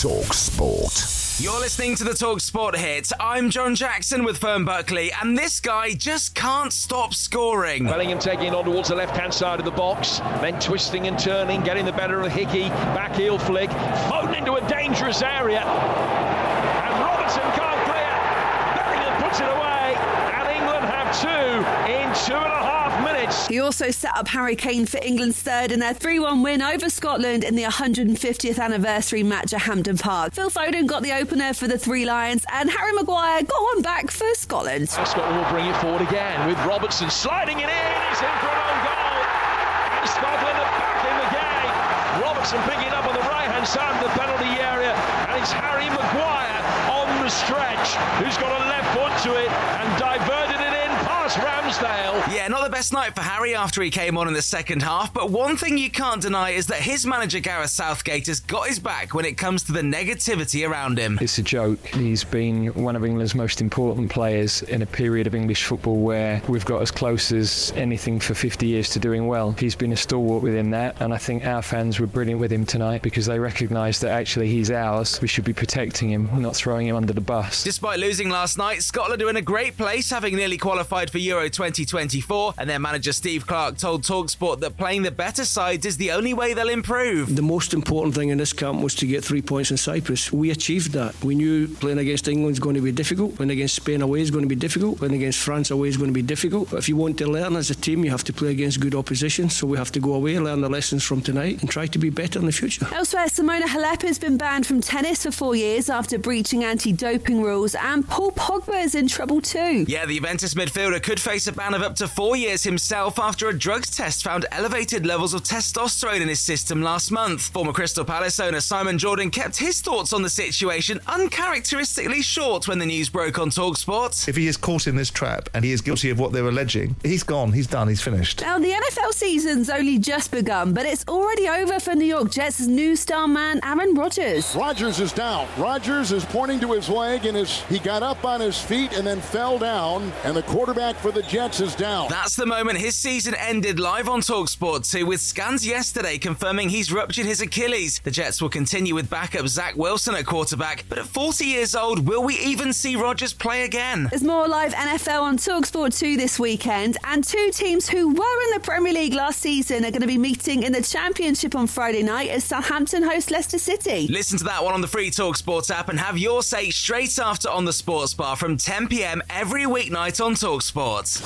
Talk Sport. You're listening to the Talk Sport hit. I'm John Jackson with Fern Buckley, and this guy just can't stop scoring. Bellingham taking it on towards the left hand side of the box, then twisting and turning, getting the better of Hickey. Back heel flick, Foden into a dangerous area. He also set up Harry Kane for England's third in their 3 1 win over Scotland in the 150th anniversary match at Hampden Park. Phil Foden got the opener for the Three Lions, and Harry Maguire got one back for Scotland. Scotland will bring it forward again with Robertson sliding it in. He's in for an own goal. And Scotland are back in the game. Robertson picking it up on the right hand side of the penalty area, and it's Harry Maguire on the stretch who's got a left foot to it and Ramsdale. Yeah, not the best night for Harry after he came on in the second half, but one thing you can't deny is that his manager Gareth Southgate has got his back when it comes to the negativity around him. It's a joke. He's been one of England's most important players in a period of English football where we've got as close as anything for 50 years to doing well. He's been a stalwart within that, and I think our fans were brilliant with him tonight because they recognised that actually he's ours. We should be protecting him, not throwing him under the bus. Despite losing last night, Scotland are in a great place, having nearly qualified for Euro 2024, and their manager Steve Clarke told Talksport that playing the better sides is the only way they'll improve. The most important thing in this camp was to get three points in Cyprus. We achieved that. We knew playing against England is going to be difficult, playing against Spain away is going to be difficult, playing against France away is going to be difficult. But if you want to learn as a team, you have to play against good opposition. So we have to go away, learn the lessons from tonight, and try to be better in the future. Elsewhere, Simona Halep has been banned from tennis for four years after breaching anti doping rules, and Paul Pogba is in trouble too. Yeah, the Juventus midfielder could face a ban of up to four years himself after a drugs test found elevated levels of testosterone in his system last month. Former Crystal Palace owner Simon Jordan kept his thoughts on the situation uncharacteristically short when the news broke on Talksport. If he is caught in this trap and he is guilty of what they're alleging, he's gone, he's done, he's finished. Now, the NFL season's only just begun, but it's already over for New York Jets' new star man, Aaron Rodgers. Rodgers is down. Rodgers is pointing to his leg, and his, he got up on his feet and then fell down, and the quarterback for the Jets is down. That's the moment his season ended live on Talksport 2 with scans yesterday confirming he's ruptured his Achilles. The Jets will continue with backup Zach Wilson at quarterback, but at 40 years old, will we even see Rodgers play again? There's more live NFL on Talksport 2 this weekend, and two teams who were in the Premier League last season are going to be meeting in the Championship on Friday night as Southampton host Leicester City. Listen to that one on the free Talksport app and have your say straight after on the Sports Bar from 10 pm every weeknight on Talksport.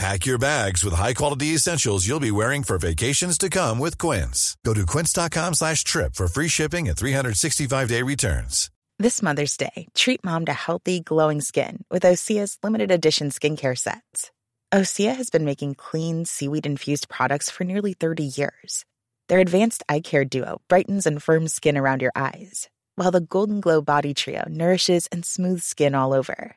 Pack your bags with high-quality essentials you'll be wearing for vacations to come with Quince. Go to quince.com slash trip for free shipping and 365-day returns. This Mother's Day, treat mom to healthy, glowing skin with Osea's limited edition skincare sets. Osea has been making clean, seaweed-infused products for nearly 30 years. Their advanced eye care duo brightens and firms skin around your eyes, while the Golden Glow Body Trio nourishes and smooths skin all over.